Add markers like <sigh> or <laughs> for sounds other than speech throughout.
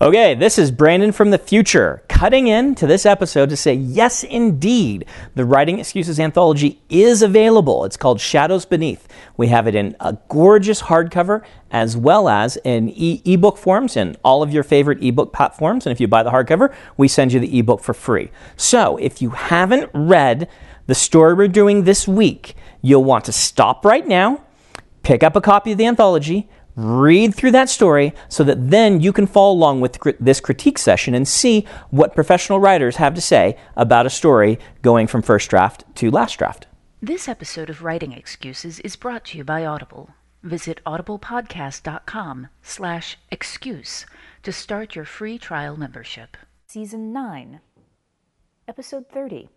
Okay, this is Brandon from the future, cutting in to this episode to say, yes, indeed, the Writing Excuses anthology is available. It's called Shadows Beneath. We have it in a gorgeous hardcover as well as in e- ebook forms in all of your favorite ebook platforms. And if you buy the hardcover, we send you the ebook for free. So if you haven't read the story we're doing this week, you'll want to stop right now, pick up a copy of the anthology, read through that story so that then you can follow along with this critique session and see what professional writers have to say about a story going from first draft to last draft. This episode of Writing Excuses is brought to you by Audible. Visit audiblepodcast.com slash excuse to start your free trial membership. Season 9, Episode 30.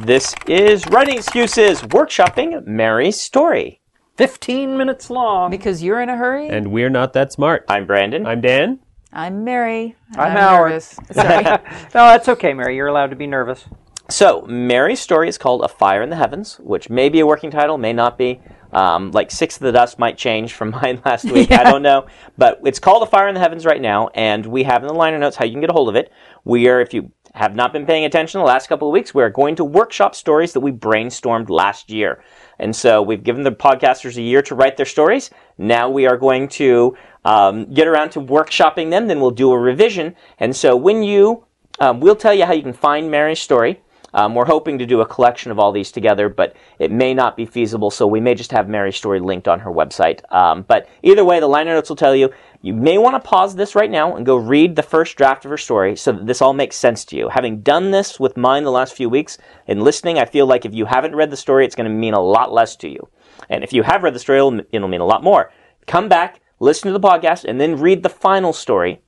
This is Writing Excuses, workshopping Mary's story. 15 minutes long. Because you're in a hurry? And we're not that smart. I'm Brandon. I'm Dan. I'm Mary. I'm, I'm Howard. nervous. <laughs> Sorry. no, that's okay, Mary. You're allowed to be nervous. So, Mary's story is called A Fire in the Heavens, which may be a working title, may not be. Um, like Six of the Dust might change from <laughs> mine last week. yeah. I don't know. But it's called A Fire in the Heavens right now, and we have in the liner notes how you can get a hold of it. We are, if you have not been paying attention the last couple of weeks, we're going to workshop stories that we brainstormed last year. And so we've given the podcasters a year to write their stories. Now we are going to um, get around to workshopping them. Then we'll do a revision. And so when you, um, we'll tell you how you can find Mary's story. Um, we're hoping to do a collection of all these together, but it may not be feasible, so we may just have Mary's story linked on her website. Um, but either way, the liner notes will tell you you may want to pause this right now and go read the first draft of her story so that this all makes sense to you. Having done this with mine the last few weeks and listening, I feel like if you haven't read the story, it's going to mean a lot less to you. And if you have read the story, it'll, mean a lot more. Come back, listen to the podcast, and then read the final story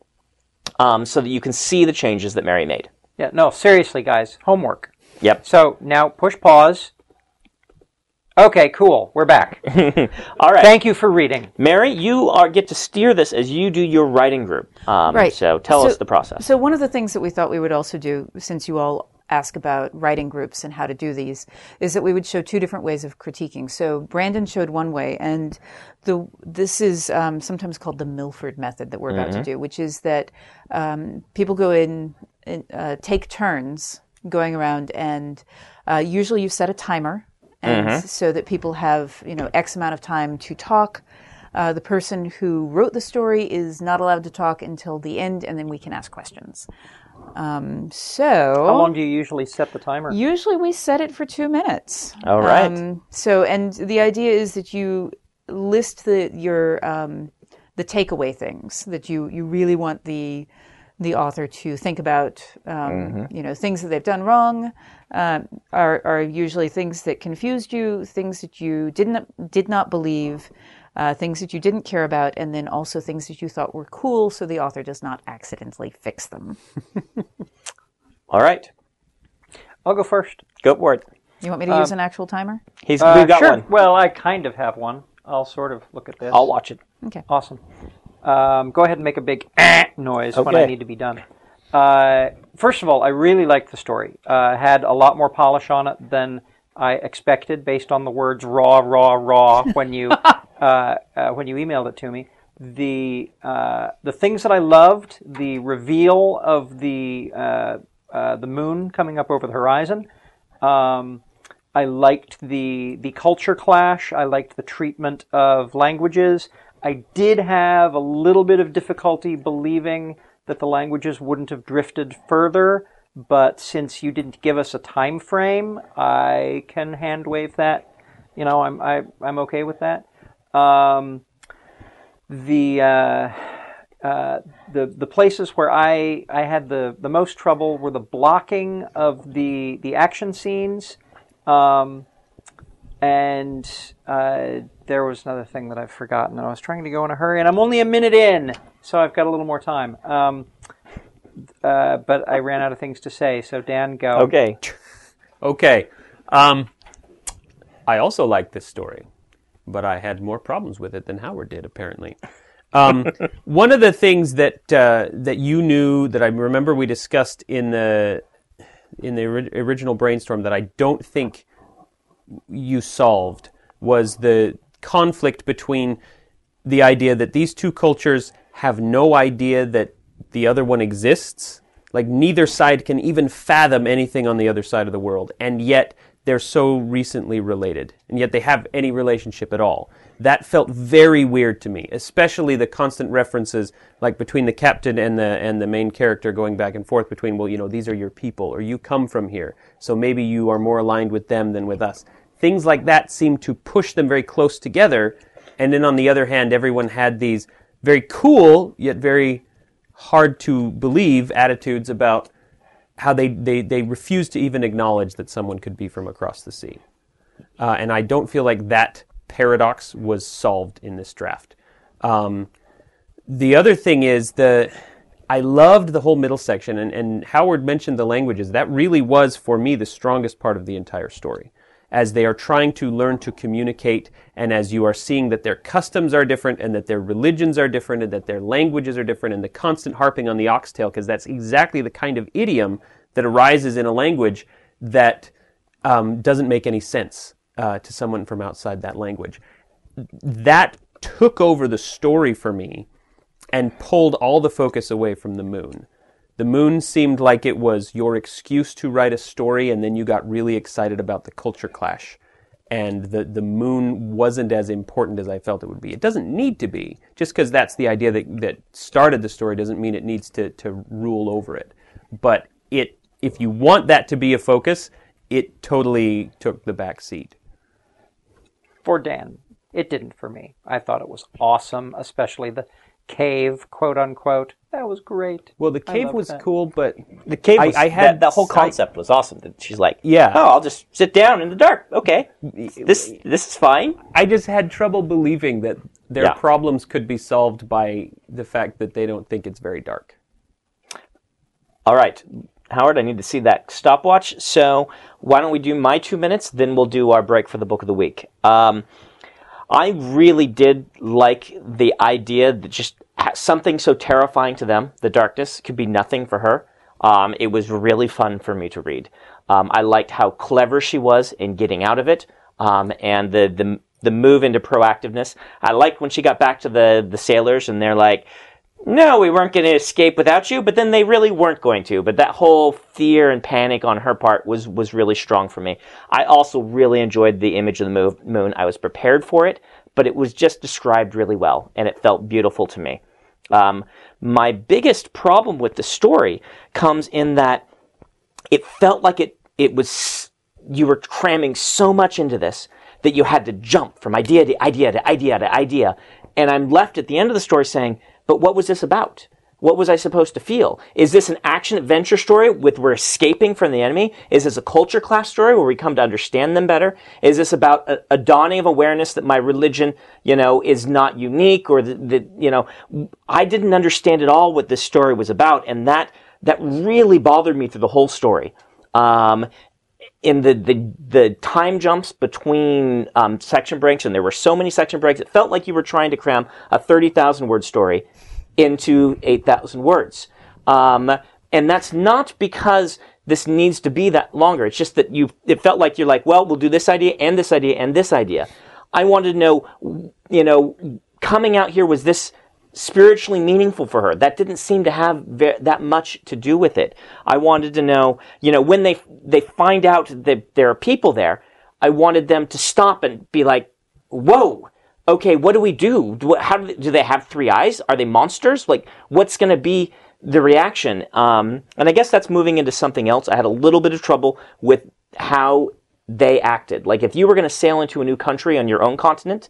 um, so that you can see the changes that Mary made. Yeah, no, seriously, guys, homework. Yep. So now push pause. Okay, cool. We're back. <laughs> All right. Thank you for reading. Mary, you are get to steer this as you do your writing group. Um, Right. So tell So- us the process. So one of the things that we thought we would also do, since you all ask about writing groups and how to do these, is that we would show two different ways of critiquing. So Brandon showed one way, and the this is um, sometimes called the Milford method that we're about to Mhm. do, which is that um, people go in, and uh, take turns going around, and uh, usually you set a timer, and Mhm. so that people have you know X amount of time to talk. Uh, the person who wrote the story is not allowed to talk until the end, and then we can ask questions. Um, so, How long do you usually set the timer? Usually we set it for two minutes. All right. Um, so, and the idea is that you list the your um, the takeaway things that you you really want the the author to think about. Um, Mhm. You know, things that they've done wrong um, are are usually things that confused you, things that you didn't did not believe. Uh, things that you didn't care about, and then also things that you thought were cool, so the author does not accidentally fix them. <laughs> All right. I'll go first. Go for it. You want me to Um, use an actual timer? He's Uh, we've got sure. one. Well, I kind of have one. I'll sort of look at this. I'll watch it. Okay. Awesome. Um, go ahead and make a big eh noise when I need to be done. Uh, first of all, I really liked the story. Uh, had a lot more polish on it than I expected, based on the words "raw, raw, raw" <laughs> when you uh, uh, when you emailed it to me. The uh, the things that I loved, the reveal of the uh, uh, the moon coming up over the horizon. Um, I liked the the culture clash. I liked the treatment of languages. I did have a little bit of difficulty believing that the languages wouldn't have drifted further, but since you didn't give us a time frame, I can hand wave that. You know, I'm I, I'm okay with that. Um, the uh, uh, the the places where I I had the, the most trouble were the blocking of the the action scenes, um, and uh, there was another thing that I've forgotten. And I was trying to go in a hurry, and I'm only a minute in, so I've got a little more time. Um, uh, but I ran out of things to say, so Dan, go. Okay. Okay. Um, I also liked this story, but I had more problems with it than Howard did, apparently. Um, <laughs> one of the things that uh, that you knew that I remember we discussed in the in the ori- original brainstorm that I don't think you solved was the conflict between the idea that these two cultures have no idea that the other one exists. Like neither side can even fathom anything on the other side of the world, and yet they're so recently related, and yet they have any relationship at all. That felt very weird to me, especially the constant references, like between the captain and the and the main character going back and forth between, well, you know, these are your people, or you come from here, so maybe you are more aligned with them than with us. Things like that seem to push them very close together, and then on the other hand, everyone had these very cool yet very hard to believe attitudes about how they, they, they refuse to even acknowledge that someone could be from across the sea. Uh, and I don't feel like that paradox was solved in this draft. Um, the other thing is the I loved the whole middle section, and, and Howard mentioned the languages. That really was for me the strongest part of the entire story. As they are trying to learn to communicate, and as you are seeing that their customs are different, and that their religions are different, and that their languages are different, and the constant harping on the oxtail, because that's exactly the kind of idiom that arises in a language that um, doesn't make any sense uh, to someone from outside that language. That took over the story for me and pulled all the focus away from the moon. The moon seemed like it was your excuse to write a story, and then you got really excited about the culture clash. And the, the moon wasn't as important as I felt it would be. It doesn't need to be. Just because that's the idea that, that started the story doesn't mean it needs to, to rule over it. But it, if you want that to be a focus, it totally took the back seat. For Dan, it didn't for me. I thought it was awesome, especially the cave, quote unquote. That was great. Well, the I cave loved was that. cool, but The cave I- was, I had that, that whole sight- concept was awesome. That She's like, Yeah. oh, I'll just sit down in the dark. Okay, this this is fine. I just had trouble believing that their Yeah. problems could be solved by the fact that they don't think it's very dark. All right, Howard, I need to see that stopwatch. So why don't we do my two minutes? Then we'll do our break for the book of the week. Um, I really did like the idea that just something so terrifying to them, the darkness, could be nothing for her. Um, it was really fun for me to read. Um, I liked how clever she was in getting out of it, um, and the, the the move into proactiveness. I liked when she got back to the the sailors, and they're like, no, we weren't going to escape without you, but then they really weren't going to. But that whole fear and panic on her part was, was really strong for me. I also really enjoyed the image of the moon. I was prepared for it, but it was just described really well, and it felt beautiful to me. Um, my biggest problem with the story comes in that it felt like it, it was, you were cramming so much into this that you had to jump from idea to idea to idea to idea. And I'm left at the end of the story saying, but what was this about? What was I supposed to feel? Is this an action adventure story with we're escaping from the enemy? Is this a culture class story where we come to understand them better? Is this about a, a dawning of awareness that my religion, you know, is not unique or that, you know, I didn't understand at all what this story was about. And that, that really bothered me through the whole story. Um, in the, the, the time jumps between um, section breaks, and there were so many section breaks, it felt like you were trying to cram a 30,000 word story into 8,000 words. Um, and that's not because this needs to be that longer. It's just that you, it felt like you're like, well, we'll do this idea and this idea and this idea. I wanted to know, you know, coming out here was this spiritually meaningful for her. That didn't seem to have ve- that much to do with it. I wanted to know, you know, when they they find out that there are people there, I wanted them to stop and be like, "Whoa, okay, what do we do? do how do they, do they have three eyes? Are they monsters? Like, what's going to be the reaction?" Um, and I guess that's moving into something else. I had a little bit of trouble with how they acted. Like, if you were going to sail into a new country on your own continent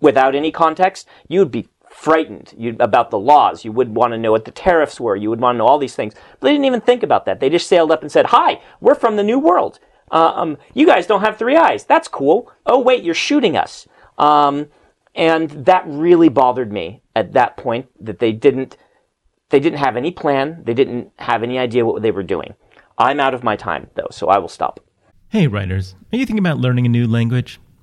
without any context, you would be frightened you, about the laws. You would want to know what the tariffs were. You would want to know all these things. But they didn't even think about that. They just sailed up and said, Hi, we're from the New World. Uh, um, you guys don't have three eyes. That's cool. Oh, wait, you're shooting us. Um, and that really bothered me at that point that they didn't, they didn't have any plan. They didn't have any idea what they were doing. I'm out of my time, though, so I will stop. Hey, writers, are you thinking about learning a new language?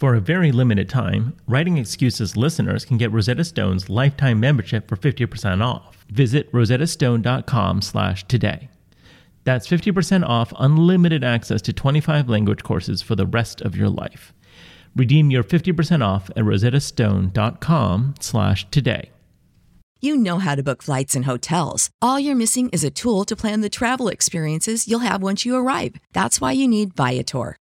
For a very limited time, Writing Excuses listeners can get Rosetta Stone's lifetime membership for 50% off. Visit rosettastone.com slash today. That's 50% off unlimited access to 25 language courses for the rest of your life. Redeem your 50% off at rosettastone.com slash today. You know how to book flights and hotels. All you're missing is a tool to plan the travel experiences you'll have once you arrive. That's why you need Viator.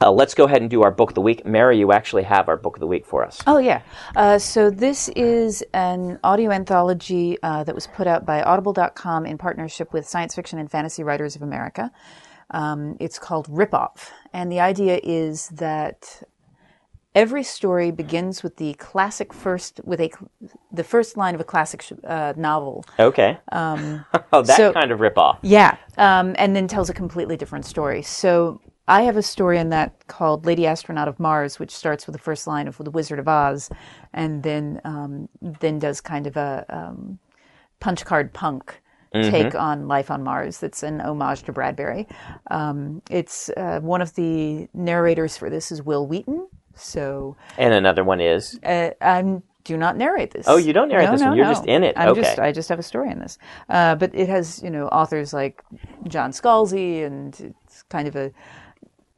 Uh, let's go ahead and do our book of the week. Mary, you actually have our book of the week for us. Oh, yeah. Uh, so this is an audio anthology uh, that was put out by Audible.com in partnership with Science Fiction and Fantasy Writers of America. Um, it's called Rip Off. And the idea is that every story begins with the classic first, with a the first line of a classic uh, novel. Okay. Um, <laughs> oh, that so- kind of rip off. Yeah. Um, and then tells a completely different story. So I have a story in that called Lady Astronaut of Mars, which starts with the first line of The Wizard of Oz, and then um, then does kind of a um, punch card punk Mhm. take on life on Mars. That's an homage to Bradbury. Um, it's uh, one of the narrators for this is Wil Wheaton. So And another one is. uh, I do not narrate this. Oh, you don't narrate No, this no, one. You're no. just in it. I'm Okay. just, I just have a story in this. Uh, but it has, you know, authors like John Scalzi, and it's kind of a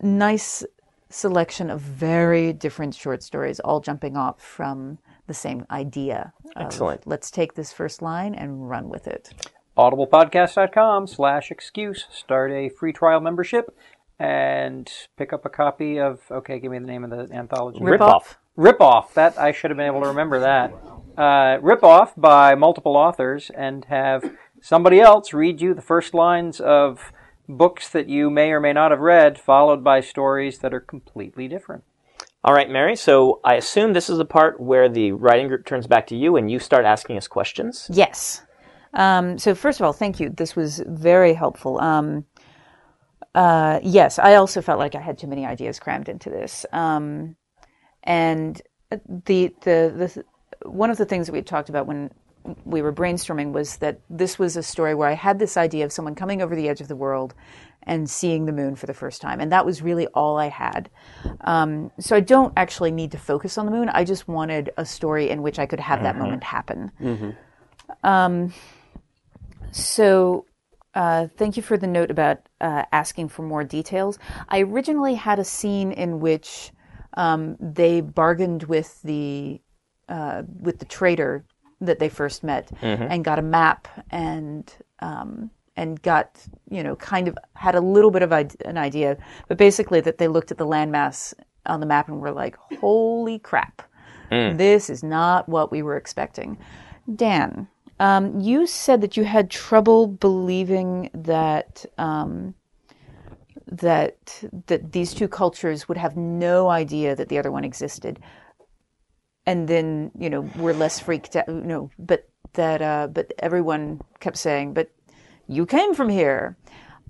nice selection of very different short stories, all jumping off from the same idea. Excellent. Let's take this first line and run with it. audiblepodcast.com slash excuse. Start a free trial membership and pick up a copy of, okay, give me the name of the anthology. Rip Off. Rip Off. That, I should have been able to remember that. Uh, Rip Off by multiple authors and have somebody else read you the first lines of books that you may or may not have read, followed by stories that are completely different. All right, Mary. So I assume this is the part where the writing group turns back to you and you start asking us questions. Yes. Um, so first of all, thank you. This was very helpful. Um, uh, yes, I also felt like I had too many ideas crammed into this. Um, and the, the the one of the things that we talked about when we were brainstorming was that this was a story where I had this idea of someone coming over the edge of the world and seeing the moon for the first time, and that was really all I had. Um, so I don't actually need to focus on the moon. I just wanted a story in which I could have that Mhm. moment happen. Mm-hmm. Um, so, uh, thank you for the note about uh, asking for more details. I originally had a scene in which um, they bargained with the uh, with the trader that they first met Mhm. and got a map and um, and got you know kind of had a little bit of an idea, but basically that they looked at the landmass on the map and were like, "Holy crap!" Mm. This is not what we were expecting. Dan, um, you said that you had trouble believing that um, that that these two cultures would have no idea that the other one existed, and then you know were less freaked out. You know, but that uh, but everyone kept saying, "But you came from here."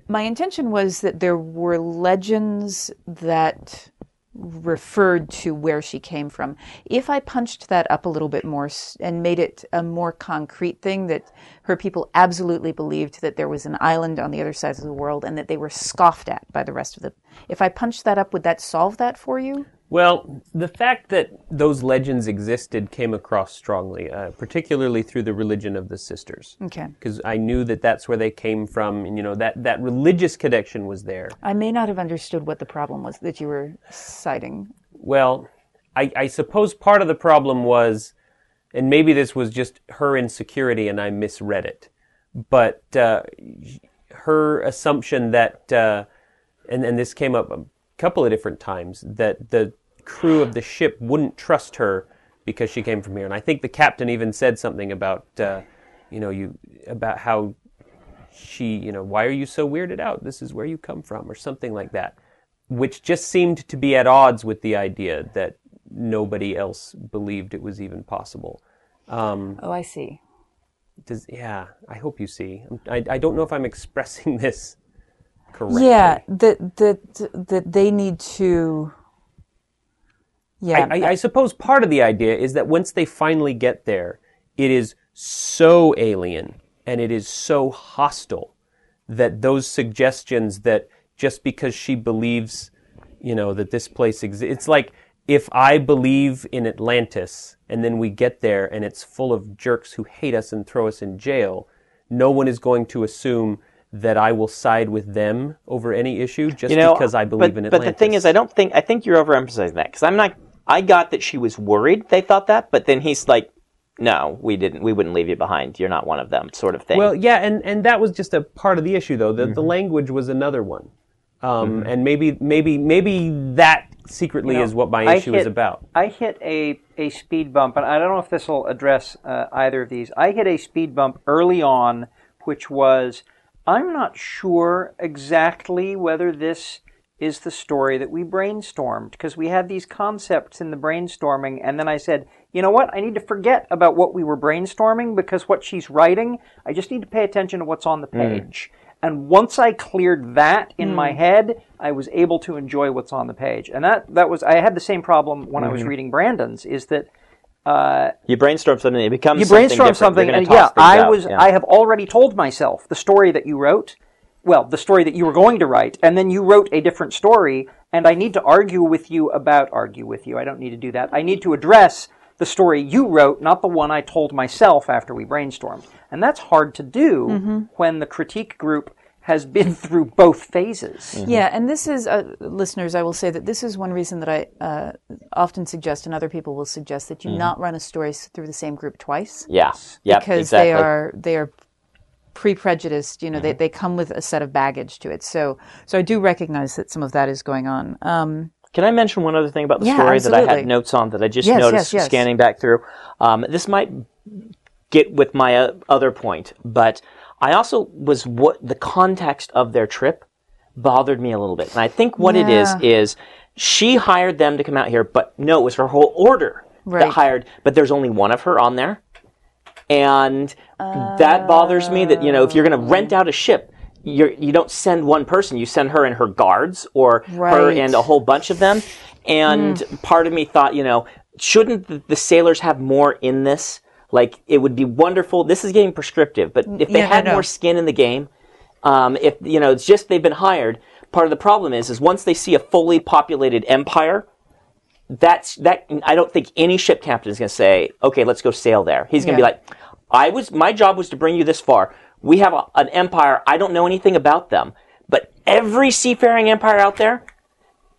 My intention was that there were legends that referred to where she came from. If I punched that up a little bit more and made it a more concrete thing that her people absolutely believed that there was an island on the other side of the world and that they were scoffed at by the rest of the. If I punched that up, would that solve that for you? Well, the fact that those legends existed came across strongly, uh, particularly through the religion of the sisters. Okay. Because I knew that that's where they came from, and you know that that religious connection was there. I may not have understood what the problem was that you were citing. Well, I, I suppose part of the problem was, and maybe this was just her insecurity, and I misread it, but uh, her assumption that, uh, and and this came up couple of different times, that the crew of the ship wouldn't trust her because she came from here, and I think the captain even said something about, uh, you know, you about how she, you know, why are you so weirded out? This is where you come from, or something like that, which just seemed to be at odds with the idea that nobody else believed it was even possible. Um, Oh, I see. does, yeah, I hope you see. I, I don't know if I'm <laughs> expressing this correctly. Yeah, that that that they need to. Yeah, I, I, I suppose part of the idea is that once they finally get there, it is so alien and it is so hostile that those suggestions that just because she believes, you know, that this place exists, it's like if I believe in Atlantis and then we get there and it's full of jerks who hate us and throw us in jail, no one is going to assume that I will side with them over any issue just you know, because I believe but, in But the thing is, I don't think I think you're overemphasizing that because I'm not. I got that she was worried. They thought that, but then he's like, "No, we didn't. We wouldn't leave you behind. You're not one of them." Sort of thing. Well, yeah, and, and that was just a part of the issue, though. The, Mm-hmm. the language was another one, um, and maybe maybe maybe that secretly You know, is what my issue is about. I hit a, a speed bump, and I don't know if this will address uh, either of these. I hit a speed bump early on, which was I'm not sure exactly whether this is the story that we brainstormed because we had these concepts in the brainstorming, and then I said, you know what? I need to forget about what we were brainstorming because what she's writing, I just need to pay attention to what's on the Mm. page. And once I cleared that in my Mm. head, I was able to enjoy what's on the page. And that that was I had the same problem when I was Mhm. reading Brandon's. Is that uh, you brainstorm something, it becomes you something brainstorm different. something, You're gonna and yeah, I out. was Yeah. I have already told myself the story that you wrote. Well, the story that you were going to write, and then you wrote a different story, and I need to argue with you about argue with you. I don't need to do that. I need to address the story you wrote, not the one I told myself after we brainstormed. And that's hard to do Mhm. when the critique group has been through both phases. Yeah, and this is, uh, listeners, I will say that this is one reason that I uh, often suggest, and other people will suggest, that you Mhm. not run a story through the same group twice. Yeah. Yep, because exactly. they are they are pre-prejudiced. You know, Mm-hmm. they they come with a set of baggage to it. So so I do recognize that some of that is going on. Um, Can I mention one other thing about the Yeah, story that I had notes on that I just Yes, noticed yes, yes. scanning back through? Um, this might get with my uh, other point, but I also was what the context of their trip bothered me a little bit, and I think what it is is she hired them to come out here, but no, it was her whole order Right. that hired, but there's only one of her on there, and that bothers me. That you know, if you're going to oh. rent out a ship. You're, you don't send one person, you send her and her guards, or her and a whole bunch of them. And mm. part of me thought, you know, shouldn't the, the sailors have more in this? Like, it would be wonderful. This is getting prescriptive, but if they yeah, no, had no. more skin in the game, um, if you know, it's just they've been hired. Part of the problem is, is once they see a fully populated empire, that's that. I don't think any ship captain is going to say, "Okay, let's go sail there." He's going to Yeah. be like, "I was my job was to bring you this far. We have a, an empire. I don't know anything about them, but every seafaring empire out there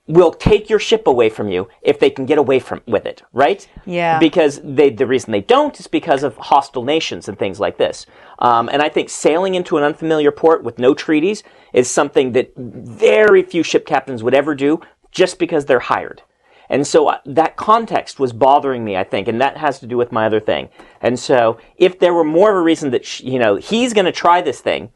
will take your ship away from you if they can get away from with it, right? Yeah. Because they the reason they don't is because of hostile nations and things like this. Um, and I think sailing into an unfamiliar port with no treaties is something that very few ship captains would ever do, just because they're hired. And so uh, that context was bothering me, I think, and that has to do with my other thing. And so if there were more of a reason that she, you know he's going to try this thing,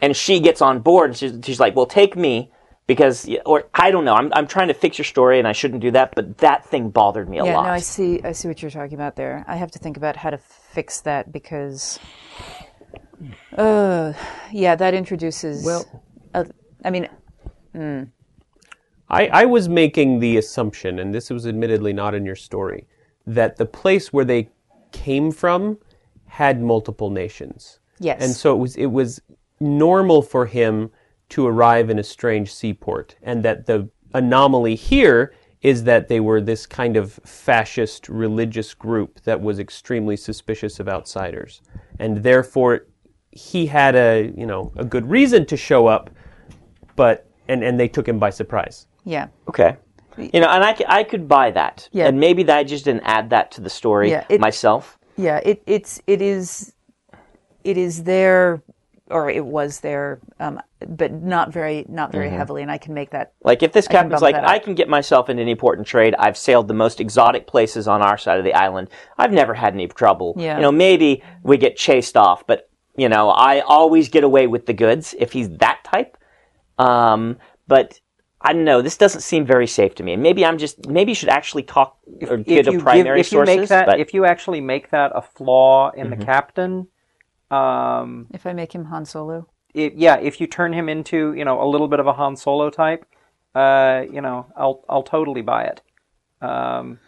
and she gets on board, and she's, she's like, "Well, take me." Because, or I don't know, I'm, I'm trying to fix your story and I shouldn't do that, but that thing bothered me a yeah, lot. Yeah, no, I see. I see what you're talking about there. I have to think about how to fix that because, uh, yeah, that introduces. Well- uh, I mean, mm, I, I was making the assumption, and this was admittedly not in your story, that the place where they came from had multiple nations. Yes. And so it was it was normal for him to arrive in a strange seaport, and that the anomaly here is that they were this kind of fascist religious group that was extremely suspicious of outsiders, and therefore he had a you know a good reason to show up, but and and they took him by surprise. Yeah. Okay. You know, and I, I could buy that. Yeah. And maybe that I just didn't add that to the story Yeah, it- myself. Yeah, it, it's it is it is there or it was there, um, but not very not very Mhm. heavily, and I can make that. Like if this I captain's like, I can get myself into any port and trade. I've sailed the most exotic places on our side of the island. I've never had any trouble. Yeah. You know, maybe we get chased off, but you know, I always get away with the goods if he's that type. Um, but I don't know. This doesn't seem very safe to me. And Maybe I'm just maybe you should actually talk or if get you a give- primary if you sources. make that, but if you actually make that a flaw in Mhm. the captain, um, If I make him Han Solo, it, yeah, if you turn him into you know a little bit of a Han Solo type, uh, you know, I'll I'll totally buy it, um,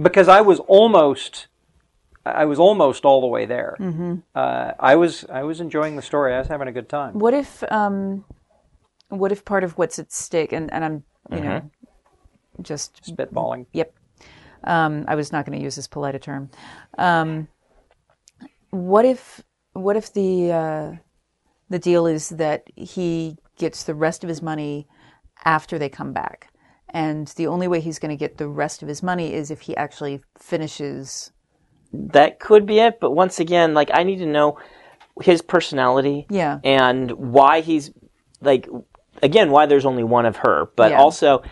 because I was almost. I was almost all the way there. Mhm. Uh, I was I was enjoying the story. I was having a good time. what if um, what if part of what's at stake, and, and I'm you know just spitballing. Yep. Um, I was not going to use this polite a term. Um, what if what if the uh, the deal is that he gets the rest of his money after they come back, and the only way he's going to get the rest of his money is if he actually finishes. that could be it. But once again, like I need to know his personality. Yeah. And why he's like again why there's only one of her, but Yeah. also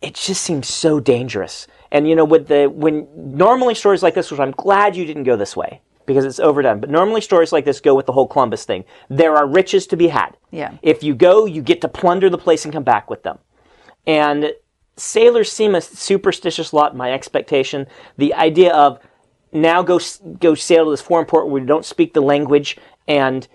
it just seems so dangerous. And you know, with the when normally stories like this, which I'm glad you didn't go this way because it's overdone. But normally stories like this go with the whole Columbus thing. There are riches to be had. Yeah. If you go, you get to plunder the place and come back with them. And sailors seem a superstitious lot. My expectation, the idea of now go go sail to this foreign port where we don't speak the language and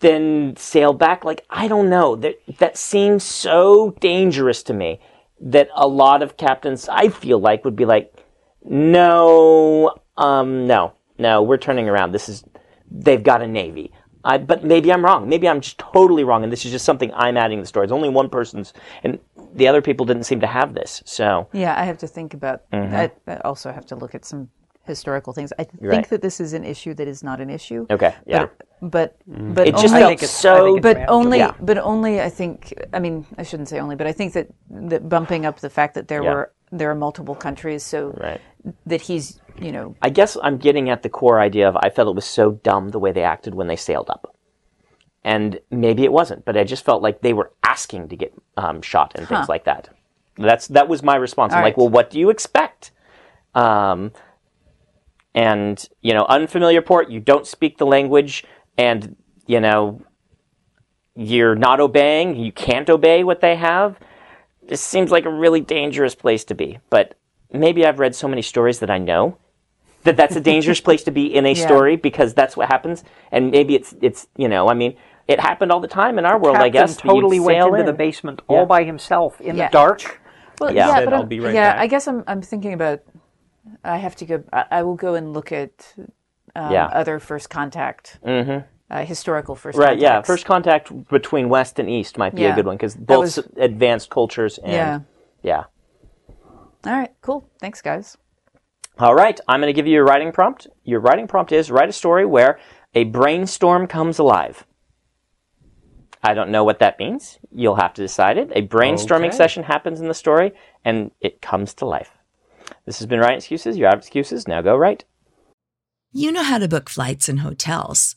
then sail back. Like I don't know. That that seems so dangerous to me that a lot of captains I feel like would be like, no, um, no, no, we're turning around. This is they've got a navy. I, but maybe I'm wrong. Maybe I'm just totally wrong, and this is just something I'm adding to the story. It's only one person's, and the other people didn't seem to have this. So Yeah, I have to think about. Mhm. I, I also have to look at some historical things. I think Right. that this is an issue that is not an issue. Okay, yeah. But Mm. but It just only, felt I think it's- so- I it's But manageable. only Yeah. but only I think I mean I shouldn't say only, but I think that that bumping up the fact that there Yeah. were there are multiple countries, so Right. that he's you know I guess I'm getting at the core idea of I felt it was so dumb the way they acted when they sailed up. And maybe it wasn't, but I just felt like they were asking to get um, shot and things Huh. like that. That's that was my response. I'm All like, well, what do you expect? Um, and you know, unfamiliar port, you don't speak the language, and you know, you're not obeying. You can't obey what they have. This seems like a really dangerous place to be. But maybe I've read so many stories that I know that that's a <laughs> dangerous place to be in a Yeah. story because that's what happens. And maybe it's it's you know I mean it happened all the time in our world. I Captain guess totally went into in. the basement Yeah. all by himself in Yeah. the dark. Well, Yeah. yeah, Said, but "I'll be right yeah, back." I guess I'm I'm thinking about. I have to go. I, I will go and look at um, Yeah. other first contact, Mhm. Uh, historical first. Right, yeah. First contact between West and East might be a good one because both was- advanced cultures and Yeah. yeah. All right, cool. Thanks, guys. All right, I'm going to give you your writing prompt. Your writing prompt is write a story where a brainstorm comes alive. I don't know what that means. You'll have to decide it. A brainstorming Okay. session happens in the story and it comes to life. This has been Writing Excuses. You're out of excuses. Now go write. You know how to book flights and hotels.